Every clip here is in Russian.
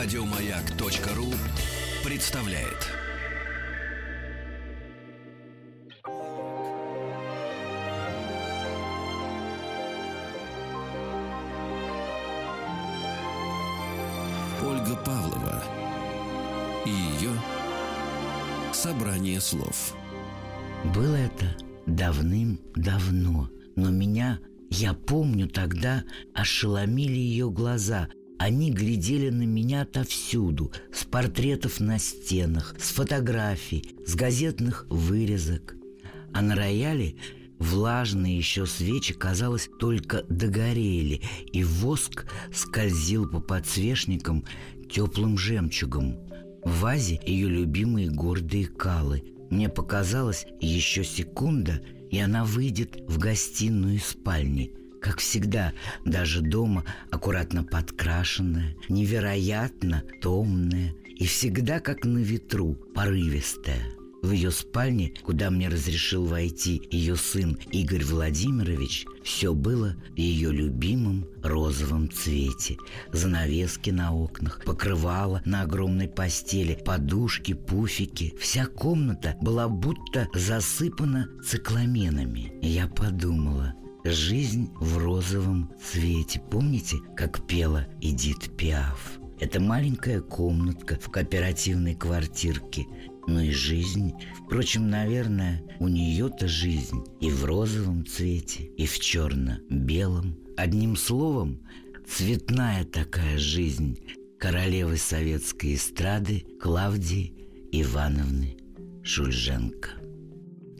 Радиомаяк.ру представляет. Ольга Павлова и ее собрание слов. Было это давным-давно, но меня, я помню тогда, ошеломили ее глаза. Они глядели на меня отовсюду, с портретов на стенах, с фотографий, с газетных вырезок. А на рояле влажные еще свечи, казалось, только догорели, и воск скользил по подсвечникам теплым жемчугом. В вазе ее любимые гордые калы. Мне показалось еще секунда, и она выйдет в гостиную из спальни. Как всегда, даже дома аккуратно подкрашенная, невероятно томная и всегда как на ветру, порывистая. В ее спальне, куда мне разрешил войти ее сын Игорь Владимирович, все было в ее любимом розовом цвете. Занавески на окнах, покрывало на огромной постели, подушки, пуфики. Вся комната была будто засыпана цикламенами. Я подумала, жизнь в розовом цвете. Помните, как пела Эдит Пиаф? Это маленькая комнатка в кооперативной квартирке – но и жизнь. Впрочем, наверное, у нее-то жизнь и в розовом цвете, и в черно-белом. Одним словом, цветная такая жизнь королевы советской эстрады Клавдии Ивановны Шульженко.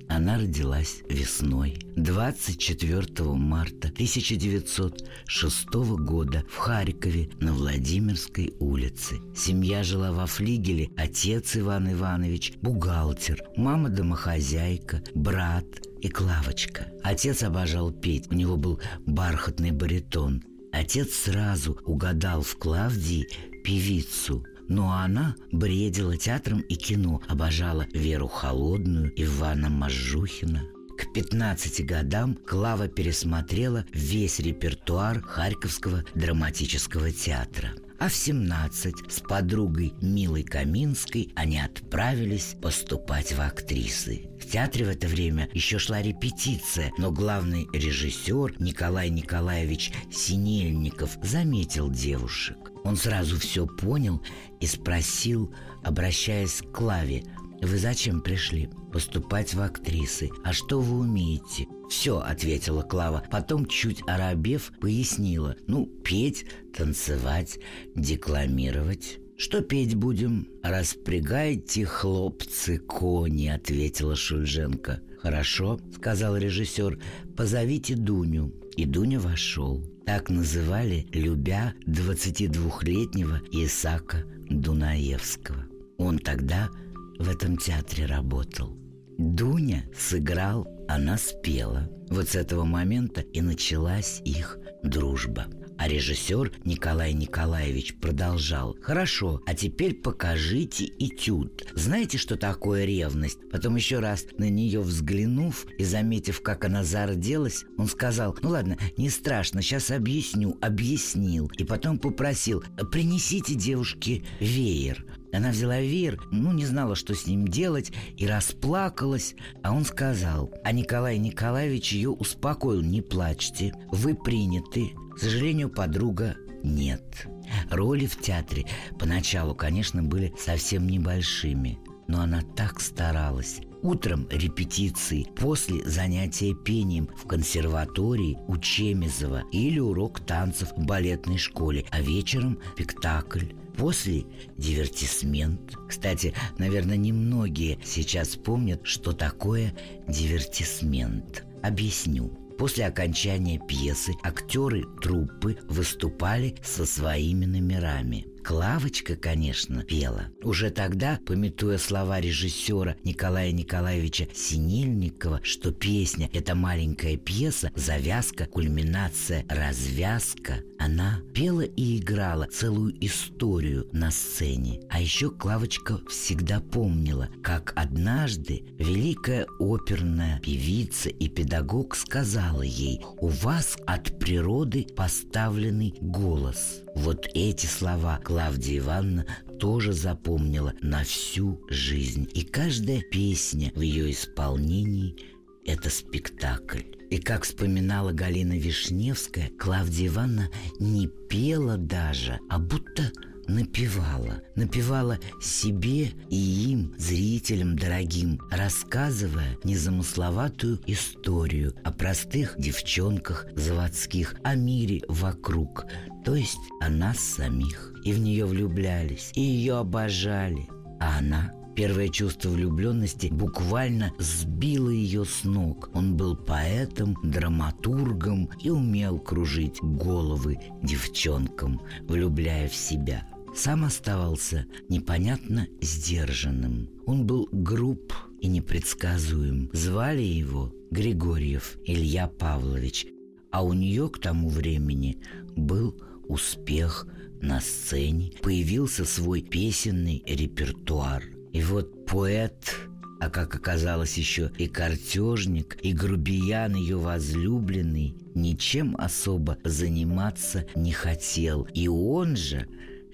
Она родилась весной 24 марта 1906 года в Харькове на Владимирской улице. Семья жила во флигеле, отец Иван Иванович – бухгалтер, мама – домохозяйка, брат и Клавочка. Отец обожал петь, у него был бархатный баритон. Отец сразу угадал в Клавдии певицу – но она бредила театром и кино, обожала Веру Холодную, Ивана Мажухина. К 15 годам Клава пересмотрела весь репертуар Харьковского драматического театра. А в 17 с подругой Милой Каминской они отправились поступать в актрисы. В театре в это время еще шла репетиция, но главный режиссер Николай Николаевич Синельников заметил девушек. Он сразу все понял и спросил, обращаясь к Клаве, «Вы зачем пришли? Поступать в актрисы. А что вы умеете?» «Все», — ответила Клава. Потом, чуть оробев, пояснила. «Ну, петь, танцевать, декламировать». «Что петь будем?» «Распрягайте, хлопцы, кони», — ответила Шульженко. «Хорошо», — сказал режиссер, — «позовите Дуню». И Дуня вошел. Так называли, любя 22-летнего Исака Дунаевского. Он тогда в этом театре работал. Дуня сыграл, она спела. Вот с этого момента и началась их дружба. А режиссер Николай Николаевич продолжал. Хорошо, а теперь покажите этюд. Знаете, что такое ревность? Потом еще раз на нее взглянув и заметив, как она зарделась, он сказал, ну ладно, не страшно, сейчас объясню, объяснил. И потом попросил, принесите девушке веер. Она взяла веер, ну, не знала, что с ним делать, и расплакалась. А он сказал, а Николай Николаевич ее успокоил, не плачьте, вы приняты. К сожалению, подруга нет. Роли в театре поначалу, конечно, были совсем небольшими, но она так старалась. Утром репетиции, после занятия пением в консерватории у Чемизова или урок танцев в балетной школе, а вечером спектакль. После дивертисмент. Кстати, наверное, немногие сейчас помнят, что такое дивертисмент. Объясню. После окончания пьесы актеры труппы выступали со своими номерами. Клавочка, конечно, пела. Уже тогда, пометуя слова режиссера Николая Николаевича Синельникова, что песня – это маленькая пьеса, завязка, кульминация, развязка, она пела и играла целую историю на сцене. А еще Клавочка всегда помнила, как однажды великая оперная певица и педагог сказала ей «У вас от природы поставленный голос». Вот эти слова Клавдия Ивановна тоже запомнила на всю жизнь. И каждая песня в ее исполнении – это спектакль. И как вспоминала Галина Вишневская, Клавдия Ивановна не пела даже, а будто напевала. Напевала себе и им, зрителям дорогим, рассказывая незамысловатую историю о простых девчонках заводских, о мире вокруг, то есть о нас самих. И в нее влюблялись, и ее обожали. А она Первое чувство влюбленности буквально сбило ее с ног. Он был поэтом, драматургом и умел кружить головы девчонкам, влюбляя в себя – сам оставался непонятно сдержанным. Он был груб и непредсказуем. Звали его Григорьев Илья Павлович, а у нее к тому времени был успех на сцене, появился свой песенный репертуар. И вот поэт а как оказалось еще и картежник, и грубиян ее возлюбленный, ничем особо заниматься не хотел. И он же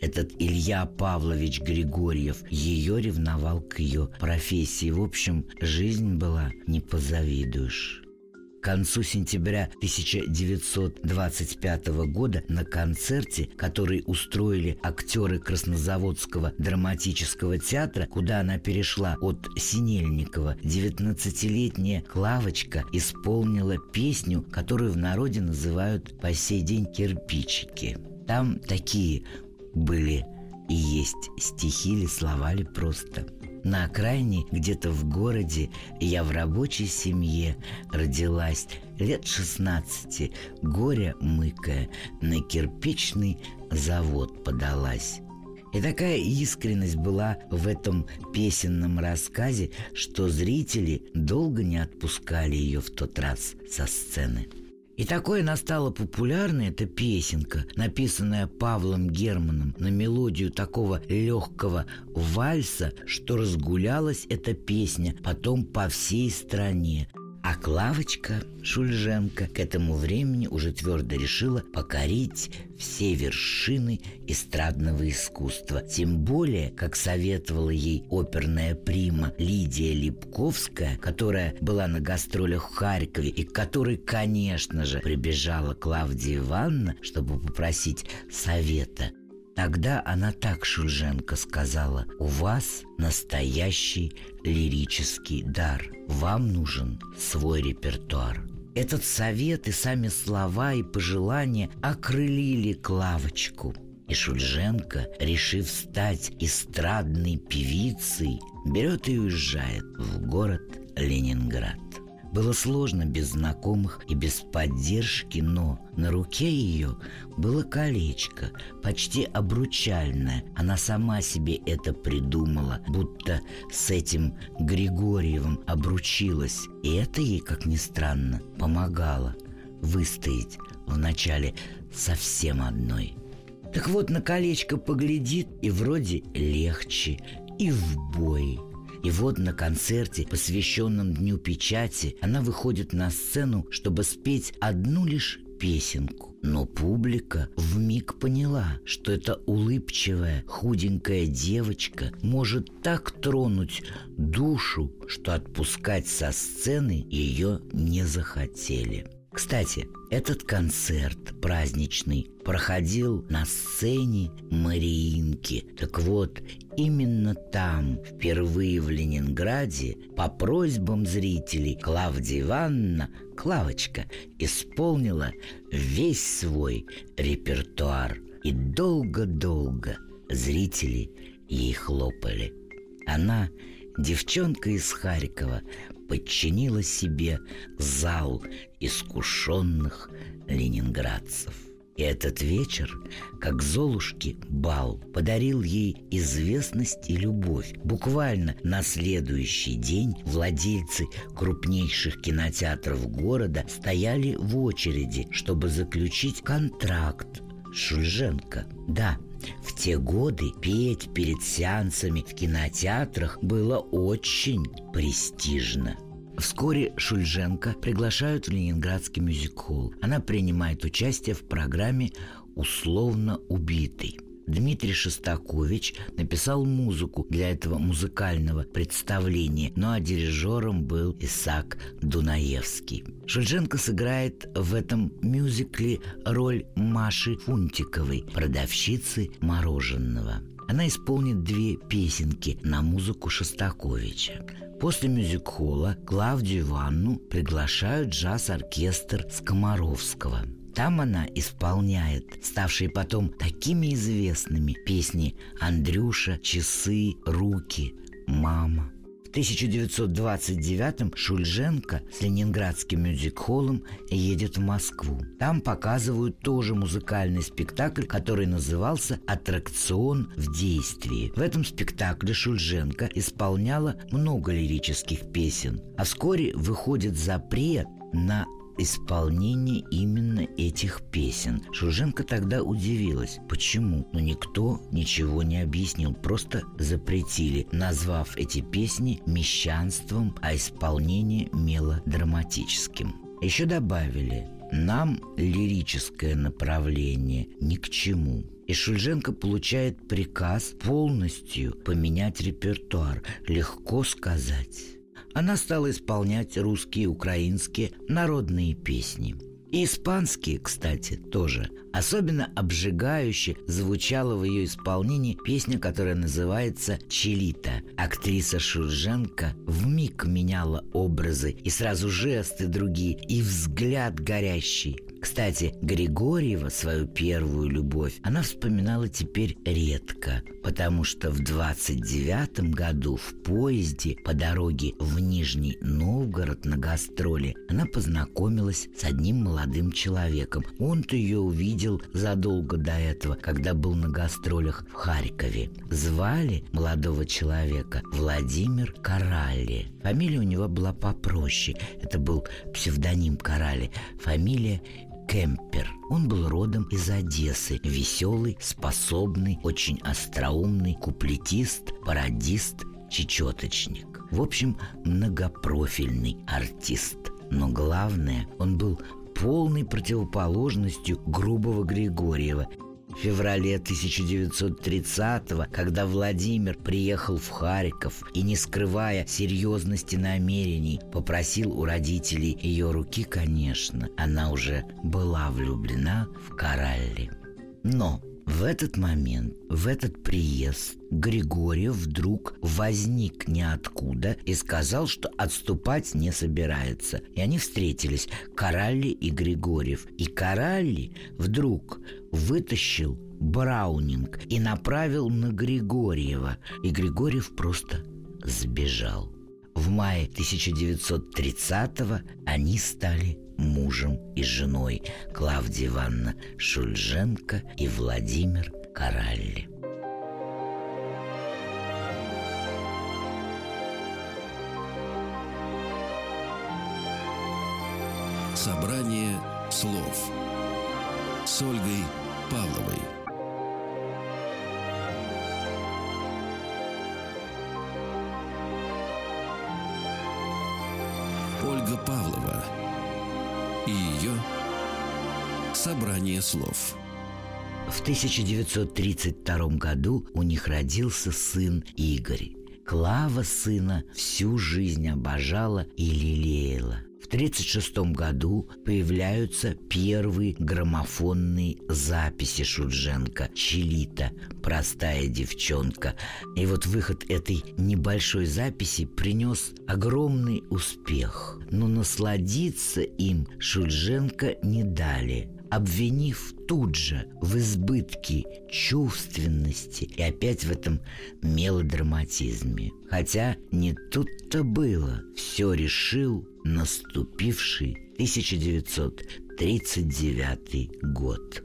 этот Илья Павлович Григорьев ее ревновал к ее профессии. В общем, жизнь была не позавидуешь. К концу сентября 1925 года на концерте, который устроили актеры Краснозаводского драматического театра, куда она перешла от Синельникова, 19-летняя Клавочка исполнила песню, которую в народе называют по сей день «Кирпичики». Там такие были и есть стихи ли, слова ли просто. На окраине, где-то в городе, я в рабочей семье родилась лет шестнадцати, горе мыкая, на кирпичный завод подалась. И такая искренность была в этом песенном рассказе, что зрители долго не отпускали ее в тот раз со сцены. И такой она стала популярной, эта песенка, написанная Павлом Германом на мелодию такого легкого вальса, что разгулялась эта песня потом по всей стране – а Клавочка Шульженко к этому времени уже твердо решила покорить все вершины эстрадного искусства. Тем более, как советовала ей оперная прима Лидия Липковская, которая была на гастролях в Харькове и которой, конечно же, прибежала Клавдия Ивановна, чтобы попросить совета – Тогда она так Шульженко сказала, «У вас настоящий лирический дар. Вам нужен свой репертуар». Этот совет и сами слова и пожелания окрылили Клавочку. И Шульженко, решив стать эстрадной певицей, берет и уезжает в город Ленинград. Было сложно без знакомых и без поддержки, но на руке ее было колечко, почти обручальное. Она сама себе это придумала, будто с этим Григорьевым обручилась. И это ей, как ни странно, помогало выстоять вначале совсем одной. Так вот, на колечко поглядит, и вроде легче, и в бой – и вот на концерте, посвященном Дню печати, она выходит на сцену, чтобы спеть одну лишь песенку. Но публика в миг поняла, что эта улыбчивая, худенькая девочка может так тронуть душу, что отпускать со сцены ее не захотели. Кстати, этот концерт праздничный проходил на сцене Мариинки. Так вот, именно там, впервые в Ленинграде, по просьбам зрителей Клавдия Ивановна, Клавочка, исполнила весь свой репертуар. И долго-долго зрители ей хлопали. Она девчонка из Харькова подчинила себе зал искушенных ленинградцев. И этот вечер, как Золушке бал, подарил ей известность и любовь. Буквально на следующий день владельцы крупнейших кинотеатров города стояли в очереди, чтобы заключить контракт Шульженко. Да, в те годы петь перед сеансами в кинотеатрах было очень престижно. Вскоре Шульженко приглашают в Ленинградский мюзик-холл. Она принимает участие в программе условно убитый. Дмитрий Шостакович написал музыку для этого музыкального представления, ну а дирижером был Исаак Дунаевский. Шульженко сыграет в этом мюзикле роль Маши Фунтиковой, продавщицы мороженого. Она исполнит две песенки на музыку Шостаковича. После мюзик-холла Клавдию Ивановну приглашают джаз-оркестр Скоморовского – там она исполняет ставшие потом такими известными песни «Андрюша», «Часы», «Руки», «Мама». В 1929-м Шульженко с ленинградским мюзик-холлом едет в Москву. Там показывают тоже музыкальный спектакль, который назывался «Аттракцион в действии». В этом спектакле Шульженко исполняла много лирических песен. А вскоре выходит запрет на исполнение именно этих песен. Шуженко тогда удивилась. Почему? Но никто ничего не объяснил, просто запретили, назвав эти песни мещанством, а исполнение мелодраматическим. Еще добавили, нам лирическое направление ни к чему. И Шульженко получает приказ полностью поменять репертуар. Легко сказать она стала исполнять русские, украинские, народные песни. И испанские, кстати, тоже. Особенно обжигающе звучала в ее исполнении песня, которая называется «Челита». Актриса Шурженко вмиг меняла образы и сразу жесты другие, и взгляд горящий – кстати, Григорьева, свою первую любовь, она вспоминала теперь редко, потому что в 29 году в поезде по дороге в Нижний Новгород на гастроли она познакомилась с одним молодым человеком. Он-то ее увидел задолго до этого, когда был на гастролях в Харькове. Звали молодого человека Владимир Каралли. Фамилия у него была попроще. Это был псевдоним Карали. Фамилия Кемпер. Он был родом из Одессы, веселый, способный, очень остроумный, куплетист, пародист, чечеточник. В общем, многопрофильный артист. Но главное, он был полной противоположностью грубого Григорьева в феврале 1930-го, когда Владимир приехал в Харьков и, не скрывая серьезности намерений, попросил у родителей ее руки, конечно, она уже была влюблена в Каралли. Но в этот момент, в этот приезд, Григорьев вдруг возник ниоткуда и сказал, что отступать не собирается. И они встретились, Каралли и Григорьев. И Каралли вдруг вытащил Браунинг и направил на Григорьева. И Григорьев просто сбежал. В мае 1930-го они стали мужем и женой Клавдия Ивановна Шульженко и Владимир Каралли. Собрание слов с Ольгой Павловой. Ольга Павлова и ее собрание слов. В 1932 году у них родился сын Игорь. Клава сына всю жизнь обожала и лелеяла. В 1936 году появляются первые граммофонные записи Шудженко «Челита. Простая девчонка». И вот выход этой небольшой записи принес огромный успех. Но насладиться им Шульженко не дали – обвинив тут же в избытке чувственности и опять в этом мелодраматизме. Хотя не тут-то было. Все решил наступивший 1939 год.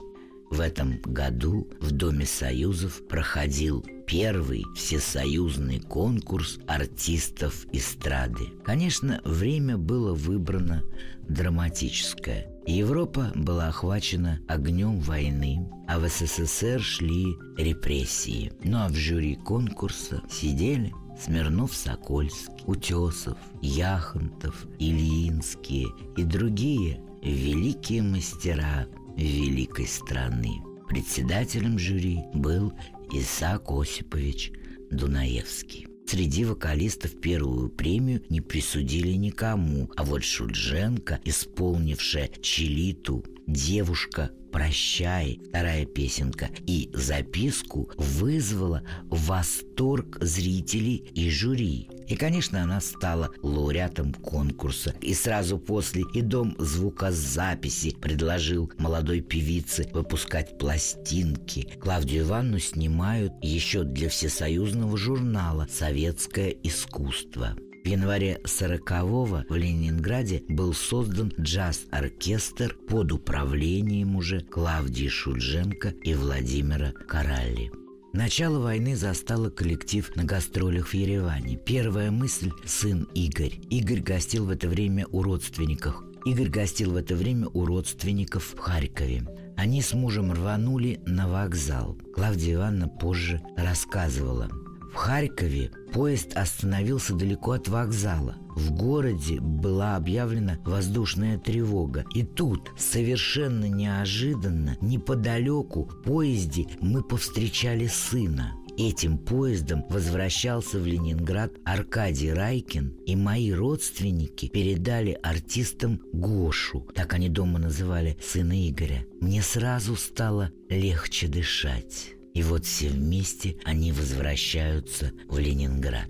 В этом году в Доме Союзов проходил первый всесоюзный конкурс артистов эстрады. Конечно, время было выбрано драматическое. Европа была охвачена огнем войны, а в СССР шли репрессии. Ну а в жюри конкурса сидели Смирнов-Сокольский, Утесов, Яхонтов, Ильинские и другие великие мастера великой страны. Председателем жюри был Исаак Осипович Дунаевский. Среди вокалистов первую премию не присудили никому, а вот Шудженко, исполнившая «Чилиту», «Девушка «Прощай», вторая песенка, и записку вызвала восторг зрителей и жюри. И, конечно, она стала лауреатом конкурса. И сразу после и Дом звукозаписи предложил молодой певице выпускать пластинки. Клавдию Ивановну снимают еще для всесоюзного журнала «Советское искусство». В январе 40-го в Ленинграде был создан джаз-оркестр под управлением уже Клавдии Шульженко и Владимира Коралли. Начало войны застало коллектив на гастролях в Ереване. Первая мысль – сын Игорь. Игорь гостил в это время у родственников. Игорь гостил в это время у родственников в Харькове. Они с мужем рванули на вокзал. Клавдия Ивановна позже рассказывала – в Харькове поезд остановился далеко от вокзала. В городе была объявлена воздушная тревога. И тут, совершенно неожиданно, неподалеку в поезде мы повстречали сына. Этим поездом возвращался в Ленинград Аркадий Райкин, и мои родственники передали артистам Гошу, так они дома называли сына Игоря. Мне сразу стало легче дышать. И вот все вместе они возвращаются в Ленинград.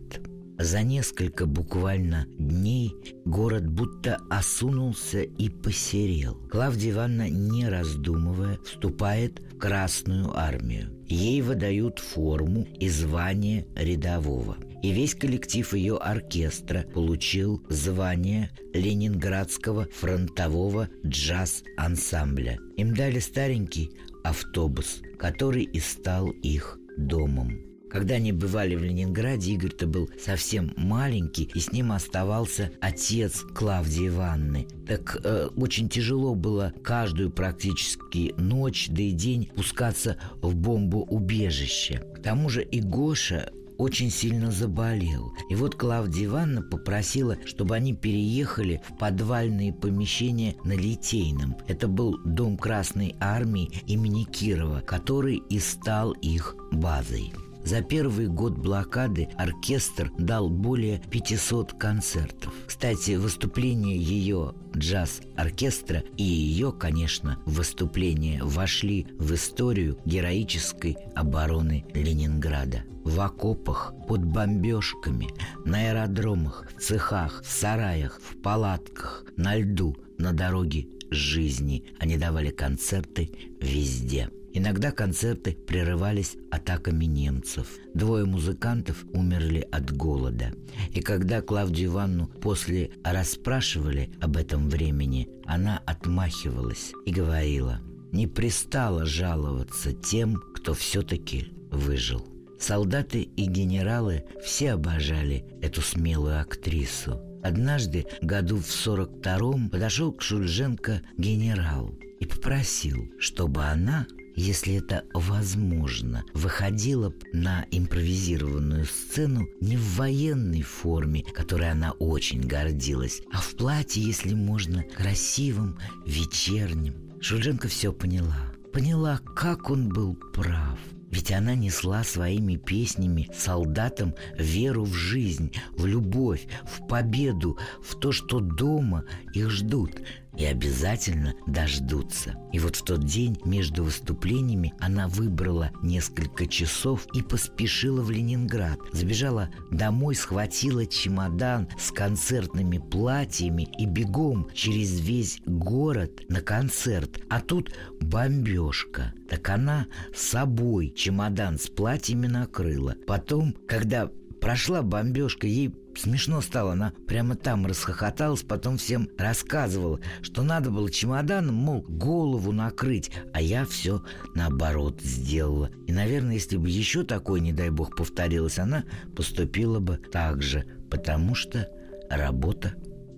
За несколько буквально дней город будто осунулся и посерел. Клавдия Ивановна, не раздумывая, вступает в Красную армию. Ей выдают форму и звание рядового. И весь коллектив ее оркестра получил звание Ленинградского фронтового джаз-ансамбля. Им дали старенький автобус, который и стал их домом. Когда они бывали в Ленинграде, Игорь-то был совсем маленький, и с ним оставался отец Клавдии Ивановны. Так э, очень тяжело было каждую практически ночь, да и день пускаться в бомбоубежище. К тому же и Гоша очень сильно заболел. И вот Клавдия Ивановна попросила, чтобы они переехали в подвальные помещения на Литейном. Это был дом Красной Армии имени Кирова, который и стал их базой. За первый год блокады оркестр дал более 500 концертов. Кстати, выступление ее джаз-оркестра и ее, конечно, выступления вошли в историю героической обороны Ленинграда. В окопах, под бомбежками, на аэродромах, в цехах, в сараях, в палатках, на льду, на дороге жизни. Они давали концерты везде – Иногда концерты прерывались атаками немцев. Двое музыкантов умерли от голода. И когда Клавдию Ивановну после расспрашивали об этом времени, она отмахивалась и говорила, не пристала жаловаться тем, кто все-таки выжил. Солдаты и генералы все обожали эту смелую актрису. Однажды, году в 42-м, подошел к Шульженко генерал и попросил, чтобы она если это возможно, выходила на импровизированную сцену не в военной форме, которой она очень гордилась, а в платье, если можно, красивым, вечерним. Шульженко все поняла. Поняла, как он был прав. Ведь она несла своими песнями солдатам веру в жизнь, в любовь, в победу, в то, что дома их ждут и обязательно дождутся. И вот в тот день между выступлениями она выбрала несколько часов и поспешила в Ленинград. Забежала домой, схватила чемодан с концертными платьями и бегом через весь город на концерт. А тут бомбежка. Так она собой чемодан с платьями накрыла. Потом, когда прошла бомбежка, ей Смешно стало, она прямо там расхохоталась, потом всем рассказывала, что надо было чемоданом, мол, голову накрыть, а я все наоборот сделала. И, наверное, если бы еще такое, не дай бог, повторилось, она поступила бы так же, потому что работа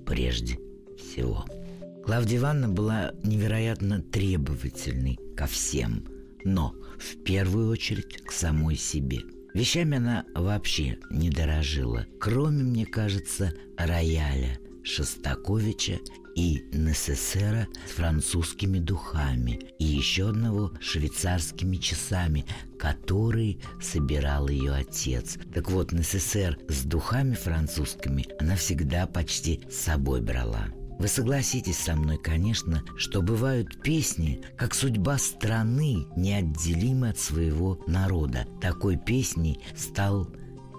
прежде всего. Клавдия Ивановна была невероятно требовательной ко всем, но в первую очередь к самой себе – Вещами она вообще не дорожила, кроме, мне кажется, рояля Шостаковича и НССР с французскими духами и еще одного швейцарскими часами, которые собирал ее отец. Так вот, НССР с духами французскими она всегда почти с собой брала. Вы согласитесь со мной, конечно, что бывают песни, как судьба страны, неотделимы от своего народа. Такой песней стал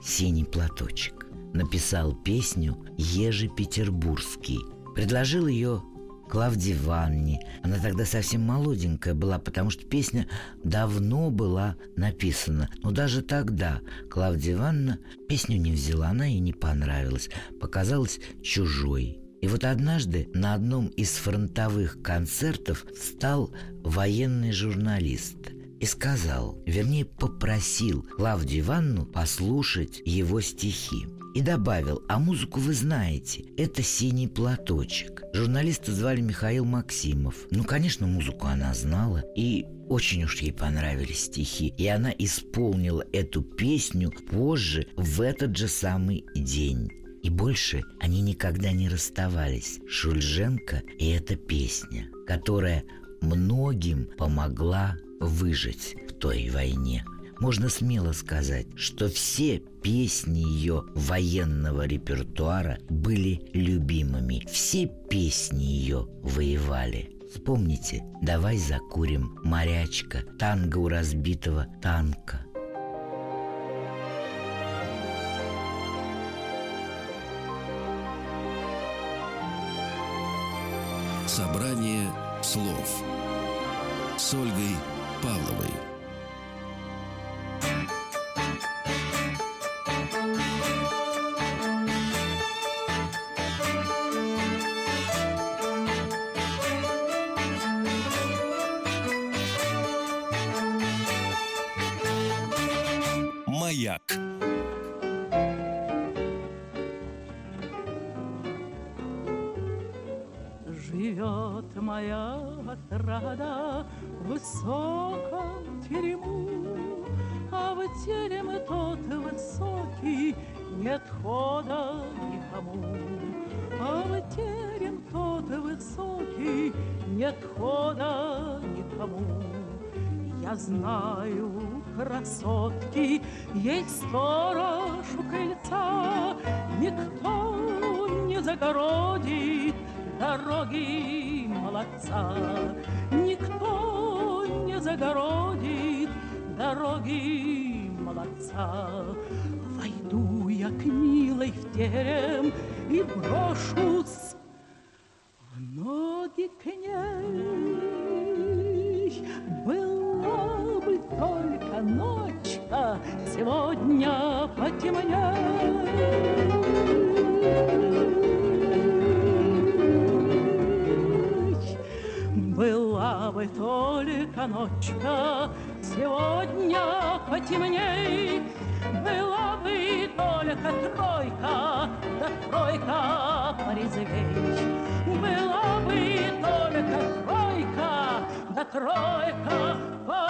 «Синий платочек». Написал песню Ежи Петербургский. Предложил ее Клавдии Ванне. Она тогда совсем молоденькая была, потому что песня давно была написана. Но даже тогда Клавдия Ивановна песню не взяла, она ей не понравилась, показалась чужой. И вот однажды на одном из фронтовых концертов стал военный журналист и сказал, вернее попросил Клавдию Ивановну послушать его стихи. И добавил, а музыку вы знаете, это «Синий платочек». Журналиста звали Михаил Максимов. Ну, конечно, музыку она знала, и очень уж ей понравились стихи, и она исполнила эту песню позже, в этот же самый день. И больше они никогда не расставались. Шульженко и эта песня, которая многим помогла выжить в той войне. Можно смело сказать, что все песни ее военного репертуара были любимыми. Все песни ее воевали. Вспомните «Давай закурим», «Морячка», «Танго у разбитого танка», Собрание слов с Ольгой Павловой. Нет хода никому. Я знаю, красотки, есть сторож у крыльца, Никто не загородит дороги молодца. Никто не загородит дороги молодца. Войду я к милой в терем и брошусь ночка, сегодня потемней. Была бы только тройка, да тройка порезвей. Была бы только тройка, да тройка порезвей.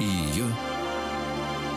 И ее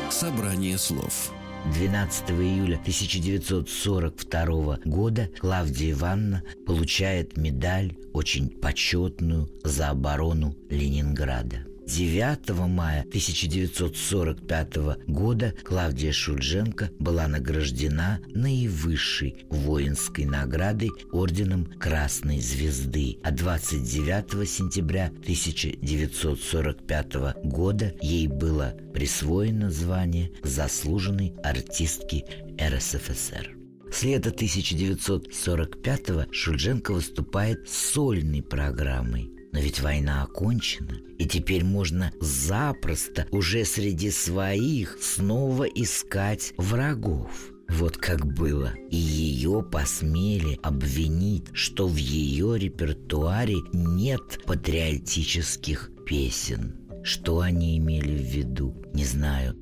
«Собрание слов». 12 июля 1942 года Клавдия Ивановна получает медаль, очень почетную, за оборону Ленинграда. 9 мая 1945 года Клавдия Шульженко была награждена наивысшей воинской наградой орденом Красной Звезды, а 29 сентября 1945 года ей было присвоено звание заслуженной артистки РСФСР. С лета 1945-го Шульженко выступает с сольной программой. Но ведь война окончена, и теперь можно запросто уже среди своих снова искать врагов. Вот как было. И ее посмели обвинить, что в ее репертуаре нет патриотических песен. Что они имели в виду, не знаю.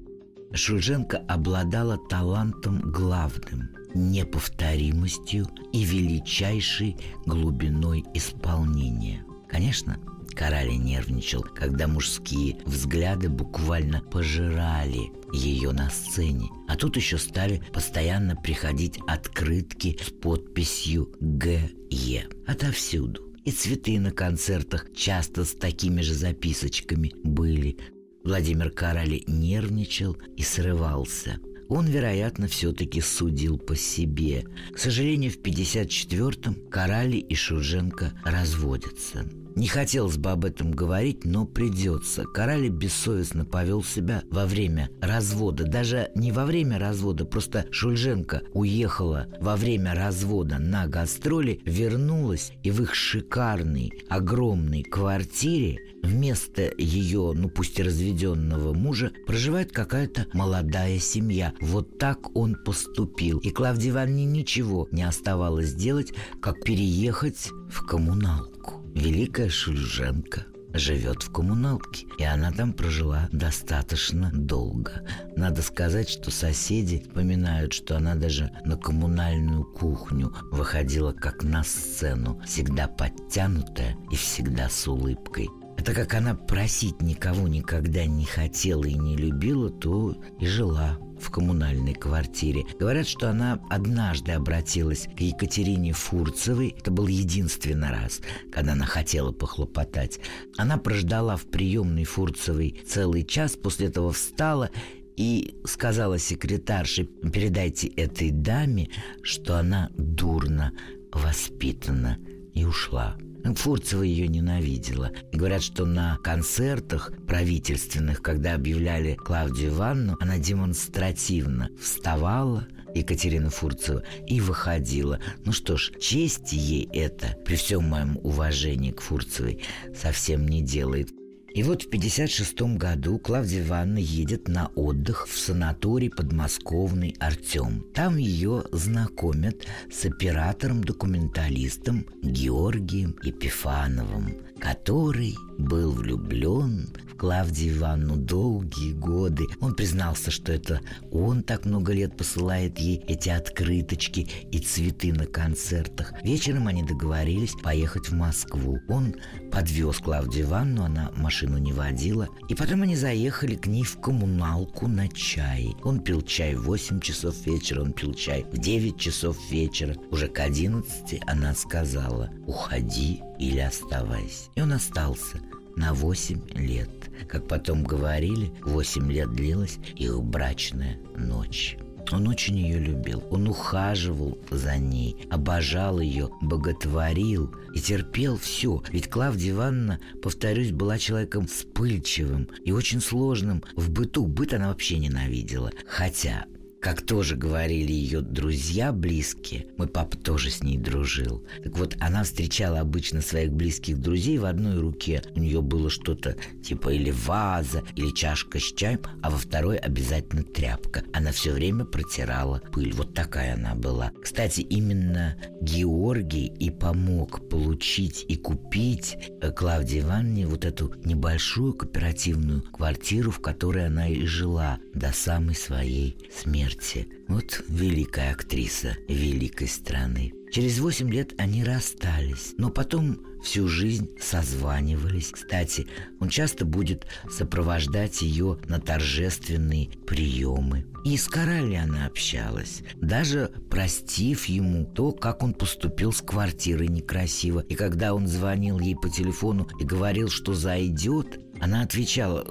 Шульженко обладала талантом главным – неповторимостью и величайшей глубиной исполнения. Конечно, Карали нервничал, когда мужские взгляды буквально пожирали ее на сцене. А тут еще стали постоянно приходить открытки с подписью «ГЕ» отовсюду. И цветы на концертах часто с такими же записочками были. Владимир Карали нервничал и срывался – он, вероятно, все-таки судил по себе. К сожалению, в 54-м Карали и Шурженко разводятся. Не хотелось бы об этом говорить, но придется. Карали бессовестно повел себя во время развода. Даже не во время развода, просто Шульженко уехала во время развода на гастроли, вернулась и в их шикарной, огромной квартире вместо ее, ну пусть и разведенного мужа, проживает какая-то молодая семья. Вот так он поступил. И Клавдии Ивановне ничего не оставалось делать, как переехать в коммуналку. Великая Шульженко живет в коммуналке, и она там прожила достаточно долго. Надо сказать, что соседи вспоминают, что она даже на коммунальную кухню выходила как на сцену, всегда подтянутая и всегда с улыбкой. Так как она просить никого никогда не хотела и не любила, то и жила в коммунальной квартире. Говорят, что она однажды обратилась к Екатерине Фурцевой. Это был единственный раз, когда она хотела похлопотать. Она прождала в приемной Фурцевой целый час, после этого встала и сказала секретарше, передайте этой даме, что она дурно воспитана, и ушла. Фурцева ее ненавидела. Говорят, что на концертах правительственных, когда объявляли Клавдию Ивановну, она демонстративно вставала, Екатерина Фурцева, и выходила. Ну что ж, честь ей это, при всем моем уважении к Фурцевой, совсем не делает. И вот в 56 году Клавдия Ивановна едет на отдых в санаторий подмосковный «Артем». Там ее знакомят с оператором-документалистом Георгием Епифановым, который был влюблен Клавдии Ивановну долгие годы. Он признался, что это он так много лет посылает ей эти открыточки и цветы на концертах. Вечером они договорились поехать в Москву. Он подвез Клавдию Ивановну, она машину не водила. И потом они заехали к ней в коммуналку на чай. Он пил чай в 8 часов вечера, он пил чай в 9 часов вечера. Уже к 11 она сказала «Уходи или оставайся». И он остался на 8 лет. Как потом говорили, 8 лет длилась их брачная ночь. Он очень ее любил, он ухаживал за ней, обожал ее, боготворил и терпел все. Ведь Клавдия Ивановна, повторюсь, была человеком вспыльчивым и очень сложным в быту. Быт она вообще ненавидела. Хотя как тоже говорили ее друзья близкие, мой папа тоже с ней дружил. Так вот, она встречала обычно своих близких друзей в одной руке. У нее было что-то типа или ваза, или чашка с чаем, а во второй обязательно тряпка. Она все время протирала пыль. Вот такая она была. Кстати, именно Георгий и помог получить и купить э, Клавдии Ивановне вот эту небольшую кооперативную квартиру, в которой она и жила до самой своей смерти смерти. Вот великая актриса великой страны. Через восемь лет они расстались, но потом всю жизнь созванивались. Кстати, он часто будет сопровождать ее на торжественные приемы. И с Карали она общалась, даже простив ему то, как он поступил с квартирой некрасиво. И когда он звонил ей по телефону и говорил, что зайдет, она отвечала,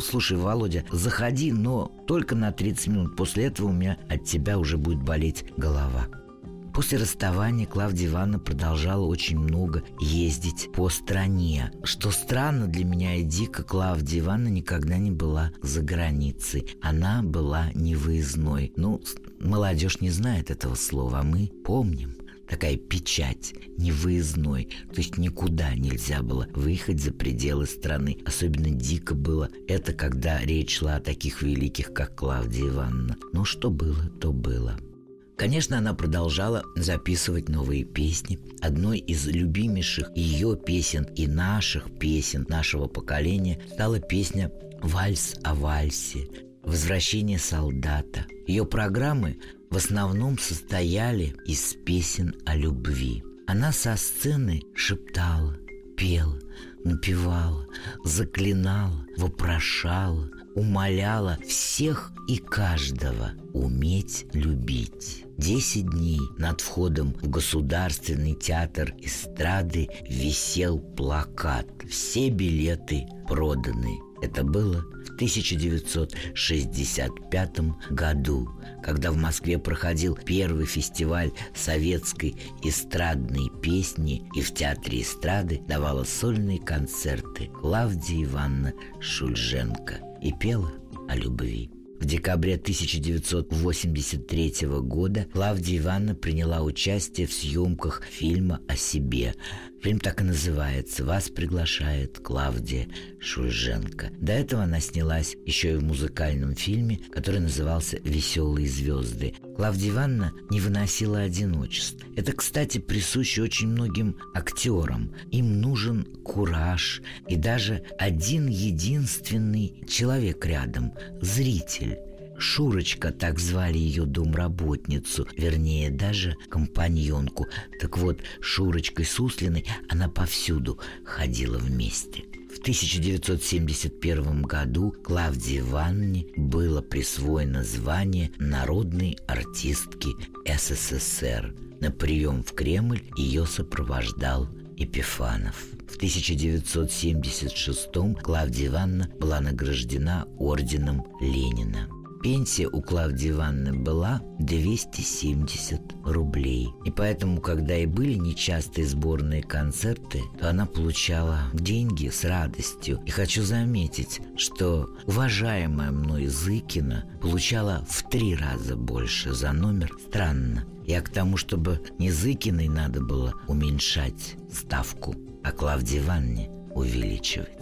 слушай, Володя, заходи, но только на 30 минут. После этого у меня от тебя уже будет болеть голова. После расставания Клавдия Ивановна продолжала очень много ездить по стране. Что странно для меня и дико, Клавдия Ивановна никогда не была за границей. Она была невыездной. Ну, молодежь не знает этого слова, а мы помним такая печать невыездной, то есть никуда нельзя было выехать за пределы страны. Особенно дико было это, когда речь шла о таких великих, как Клавдия Ивановна. Но что было, то было. Конечно, она продолжала записывать новые песни. Одной из любимейших ее песен и наших песен нашего поколения стала песня «Вальс о вальсе». «Возвращение солдата». Ее программы в основном состояли из песен о любви. Она со сцены шептала, пела, напевала, заклинала, вопрошала, умоляла всех и каждого уметь любить. Десять дней над входом в Государственный театр эстрады висел плакат «Все билеты проданы». Это было в 1965 году, когда в Москве проходил первый фестиваль советской эстрадной песни и в Театре эстрады давала сольные концерты Клавдия Ивановна Шульженко и пела о любви. В декабре 1983 года Клавдия Ивановна приняла участие в съемках фильма о себе. Фильм так и называется «Вас приглашает Клавдия Шульженко». До этого она снялась еще и в музыкальном фильме, который назывался «Веселые звезды». Клавдия Ивановна не выносила одиночества. Это, кстати, присуще очень многим актерам. Им нужен кураж и даже один единственный человек рядом – зритель. Шурочка, так звали ее домработницу, вернее, даже компаньонку. Так вот, Шурочкой Суслиной она повсюду ходила вместе. В 1971 году Клавдии Ивановне было присвоено звание народной артистки СССР. На прием в Кремль ее сопровождал Епифанов. В 1976 Клавдия Ивановна была награждена орденом Ленина. Пенсия у Клавдии Ивановны была 270 рублей. И поэтому, когда и были нечастые сборные концерты, то она получала деньги с радостью. И хочу заметить, что уважаемая мной Зыкина получала в три раза больше за номер. Странно. Я к тому, чтобы не Зыкиной надо было уменьшать ставку, а Клавдии Ивановне увеличивать.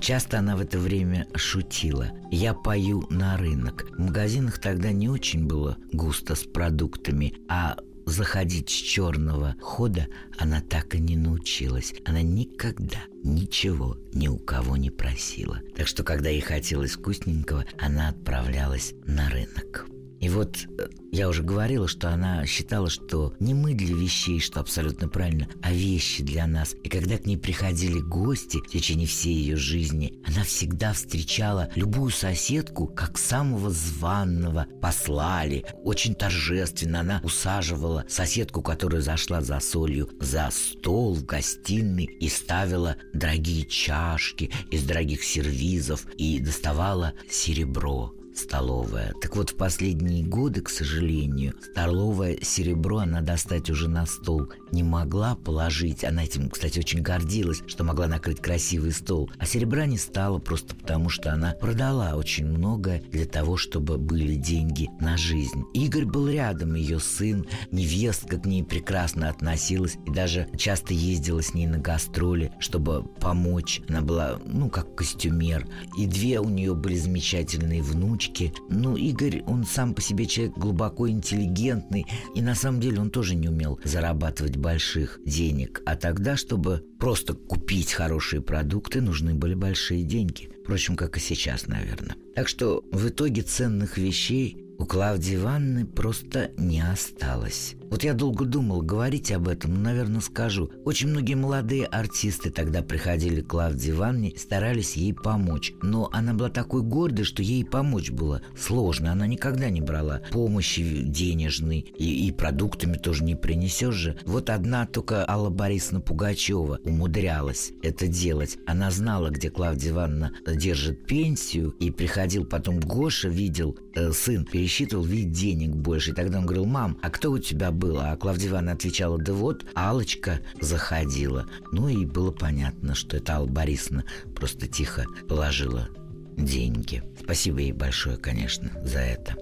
Часто она в это время шутила. «Я пою на рынок». В магазинах тогда не очень было густо с продуктами, а заходить с черного хода она так и не научилась. Она никогда ничего ни у кого не просила. Так что, когда ей хотелось вкусненького, она отправлялась на рынок. И вот э, я уже говорила, что она считала, что не мы для вещей, что абсолютно правильно, а вещи для нас. И когда к ней приходили гости в течение всей ее жизни, она всегда встречала любую соседку как самого званного. Послали, очень торжественно она усаживала соседку, которая зашла за солью, за стол в гостиной и ставила дорогие чашки из дорогих сервизов и доставала серебро столовая. Так вот, в последние годы, к сожалению, столовое серебро она достать уже на стол не могла положить. Она этим, кстати, очень гордилась, что могла накрыть красивый стол. А серебра не стало просто потому, что она продала очень много для того, чтобы были деньги на жизнь. Игорь был рядом, ее сын, невестка к ней прекрасно относилась и даже часто ездила с ней на гастроли, чтобы помочь. Она была, ну, как костюмер. И две у нее были замечательные внучки. Ну, Игорь, он сам по себе человек глубоко интеллигентный, и на самом деле он тоже не умел зарабатывать больших денег. А тогда, чтобы просто купить хорошие продукты, нужны были большие деньги. Впрочем, как и сейчас, наверное. Так что в итоге ценных вещей у Клавдии Ивановны просто не осталось. Вот я долго думал, говорить об этом, но, наверное, скажу. Очень многие молодые артисты тогда приходили к Клавдии Ивановне и старались ей помочь. Но она была такой гордой, что ей помочь было сложно. Она никогда не брала помощи денежной и, и продуктами тоже не принесешь же. Вот одна только Алла Борисовна Пугачева умудрялась это делать. Она знала, где Клавдия Ивановна держит пенсию, и приходил потом Гоша, видел, э, сын пересчитывал вид денег больше. И тогда он говорил, мам, а кто у тебя было. А Клавдия Ивановна отвечала, да вот, алочка заходила. Ну и было понятно, что это Алла Борисовна просто тихо положила деньги. Спасибо ей большое, конечно, за это.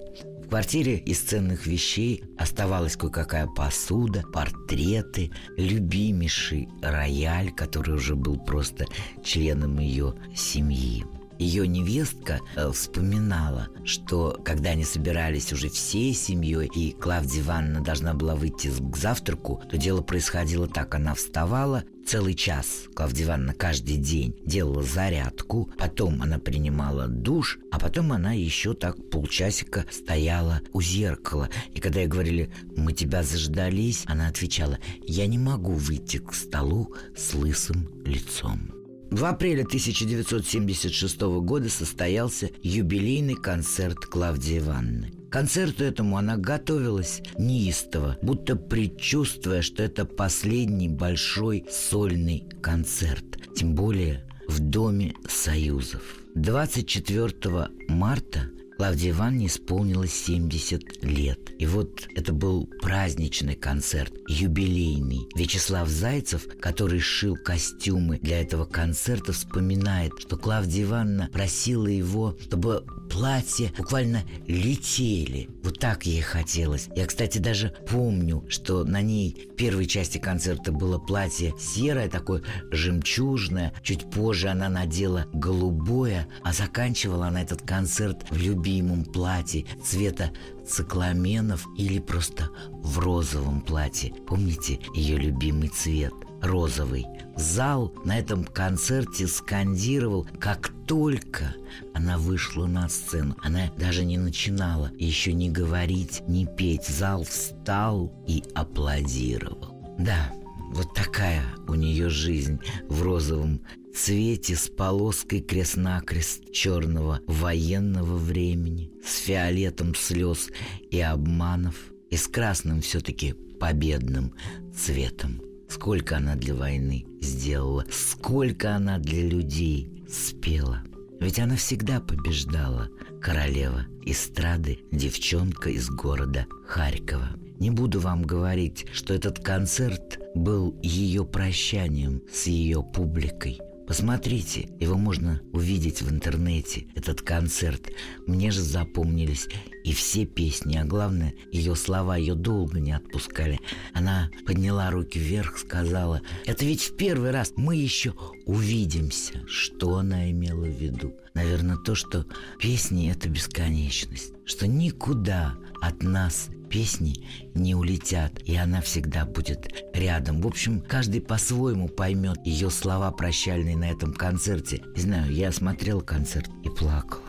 В квартире из ценных вещей оставалась кое-какая посуда, портреты, любимейший рояль, который уже был просто членом ее семьи. Ее невестка э, вспоминала, что когда они собирались уже всей семьей, и Клавдия Ивановна должна была выйти к завтраку, то дело происходило так. Она вставала, целый час Клавдия Ивановна каждый день делала зарядку, потом она принимала душ, а потом она еще так полчасика стояла у зеркала. И когда ей говорили «мы тебя заждались», она отвечала «я не могу выйти к столу с лысым лицом». В апреле 1976 года состоялся юбилейный концерт Клавдии Ивановны. Концерту этому она готовилась неистово, будто предчувствуя, что это последний большой сольный концерт. Тем более в Доме Союзов. 24 марта Клавдии Ивановне исполнилось 70 лет. И вот это был праздничный концерт, юбилейный. Вячеслав Зайцев, который шил костюмы для этого концерта, вспоминает, что Клавдия Ивановна просила его, чтобы платья буквально летели. Вот так ей хотелось. Я, кстати, даже помню, что на ней в первой части концерта было платье серое, такое жемчужное. Чуть позже она надела голубое, а заканчивала она этот концерт в любимом платье цвета цикламенов или просто в розовом платье. Помните ее любимый цвет? розовый. Зал на этом концерте скандировал, как только она вышла на сцену. Она даже не начинала еще не говорить, не петь. Зал встал и аплодировал. Да, вот такая у нее жизнь в розовом цвете с полоской крест-накрест черного военного времени, с фиолетом слез и обманов, и с красным все-таки победным цветом. Сколько она для войны сделала, сколько она для людей спела. Ведь она всегда побеждала, королева эстрады, девчонка из города Харькова. Не буду вам говорить, что этот концерт был ее прощанием с ее публикой – Посмотрите, его можно увидеть в интернете, этот концерт. Мне же запомнились и все песни, а главное, ее слова ее долго не отпускали. Она подняла руки вверх, сказала, это ведь в первый раз мы еще увидимся. Что она имела в виду? Наверное, то, что песни — это бесконечность, что никуда от нас песни не улетят, и она всегда будет рядом. В общем, каждый по-своему поймет ее слова прощальные на этом концерте. Не знаю, я смотрел концерт и плакала.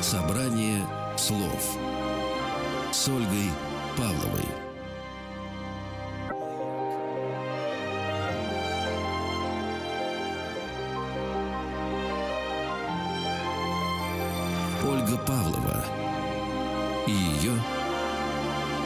Собрание слов с Ольгой Павловой. Ольга Павлова и ее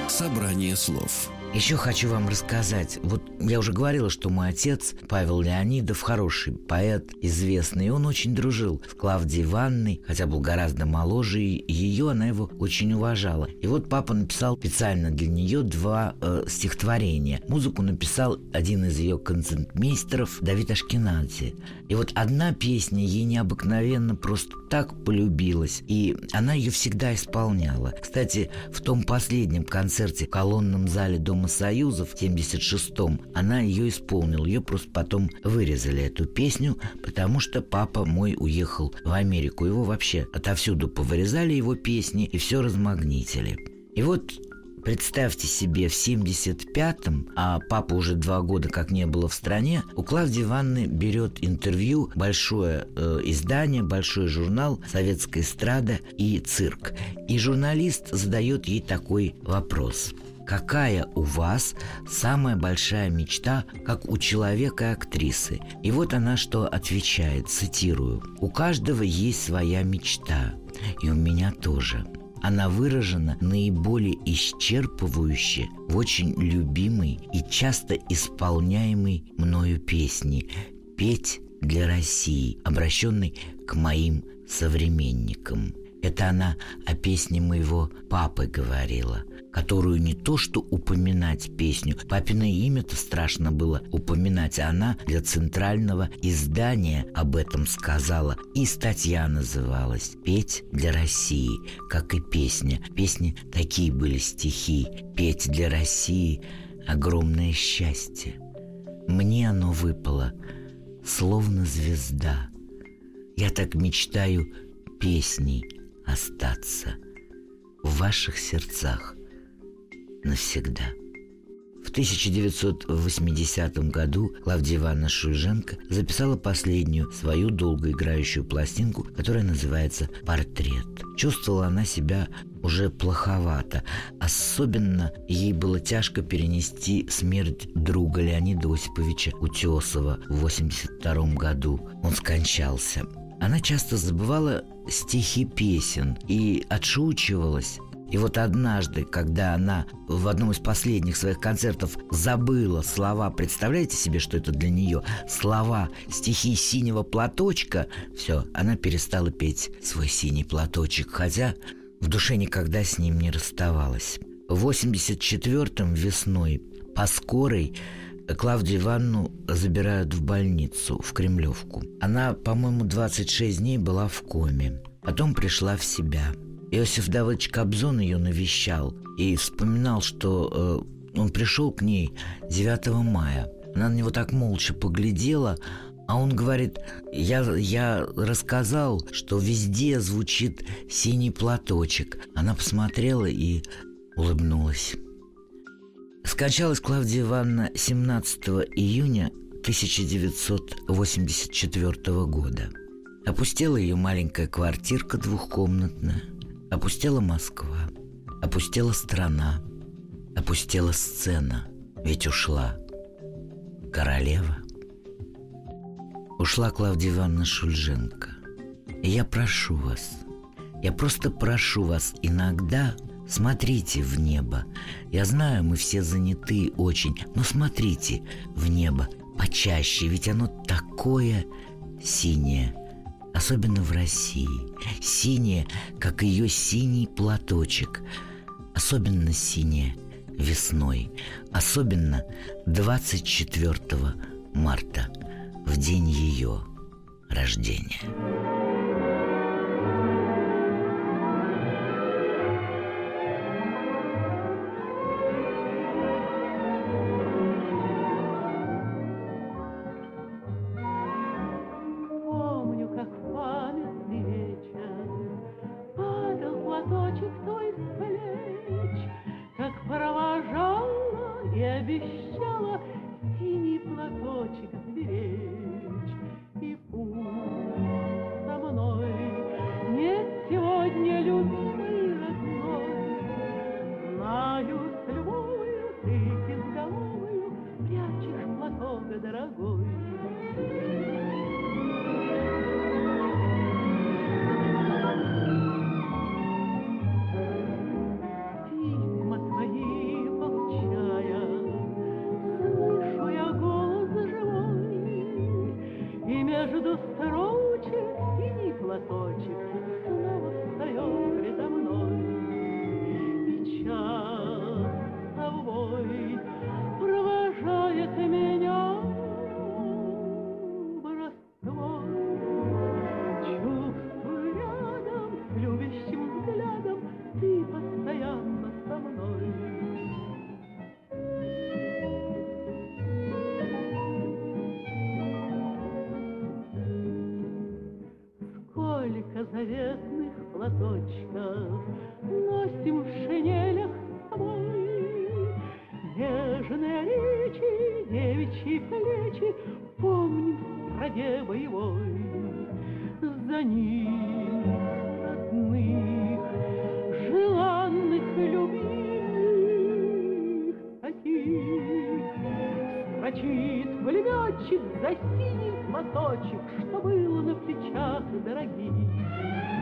собрание слов. Еще хочу вам рассказать. Вот я уже говорила, что мой отец, Павел Леонидов, хороший поэт, известный. И он очень дружил с Клавдией Ивановной, хотя был гораздо моложе и ее, она его очень уважала. И вот папа написал специально для нее два э, стихотворения. Музыку написал один из ее концертмейстеров Давид Ашкенадзе. И вот одна песня ей необыкновенно просто так полюбилась, и она ее всегда исполняла. Кстати, в том последнем концерте в колонном зале Дома Союзов в 76-м она ее исполнила. Ее просто потом вырезали, эту песню, потому что папа мой уехал в Америку. Его вообще отовсюду повырезали его песни и все размагнитили. И вот Представьте себе, в 75-м, а папа уже два года как не было в стране, у Клавдии Ивановны берет интервью большое э, издание, большой журнал «Советская эстрада» и «Цирк». И журналист задает ей такой вопрос. Какая у вас самая большая мечта, как у человека и актрисы? И вот она что отвечает, цитирую. «У каждого есть своя мечта, и у меня тоже» она выражена наиболее исчерпывающе в очень любимой и часто исполняемой мною песне «Петь для России», обращенной к моим современникам. Это она о песне моего папы говорила, которую не то что упоминать песню, папино имя-то страшно было упоминать, а она для центрального издания об этом сказала. И статья называлась «Петь для России», как и песня. Песни такие были стихи. «Петь для России» — огромное счастье. Мне оно выпало, словно звезда. Я так мечтаю песней остаться в ваших сердцах навсегда. В 1980 году Клавдия Ивановна Шульженко записала последнюю свою долгоиграющую пластинку, которая называется «Портрет». Чувствовала она себя уже плоховато. Особенно ей было тяжко перенести смерть друга Леонида Осиповича Утесова в 1982 году. Он скончался. Она часто забывала стихи песен и отшучивалась. И вот однажды, когда она в одном из последних своих концертов забыла слова, представляете себе, что это для нее слова стихи синего платочка, все, она перестала петь свой синий платочек, хотя в душе никогда с ним не расставалась. В 84-м весной по скорой Клавдию Ивановну забирают в больницу, в Кремлевку. Она, по-моему, 26 дней была в коме. Потом пришла в себя. Иосиф Давыдович Кобзон ее навещал и вспоминал, что э, он пришел к ней 9 мая. Она на него так молча поглядела, а он говорит, я, я рассказал, что везде звучит синий платочек. Она посмотрела и улыбнулась. Скончалась Клавдия Ивановна 17 июня 1984 года. Опустела ее маленькая квартирка двухкомнатная, опустела Москва, опустела страна, опустела сцена, ведь ушла королева. Ушла Клавдия Ивановна Шульженко. И я прошу вас, я просто прошу вас иногда Смотрите в небо. Я знаю, мы все заняты очень, но смотрите в небо почаще, ведь оно такое синее, особенно в России. Синее, как ее синий платочек. Особенно синее весной. Особенно 24 марта, в день ее рождения. Платочков Носим в шинелях с собой Нежные речи, девичьи плечи Помним в стране боевой За ним родных, желанных, любимых Таких. Строчит пулеметчик за синий платочек Что было на плечах дорогих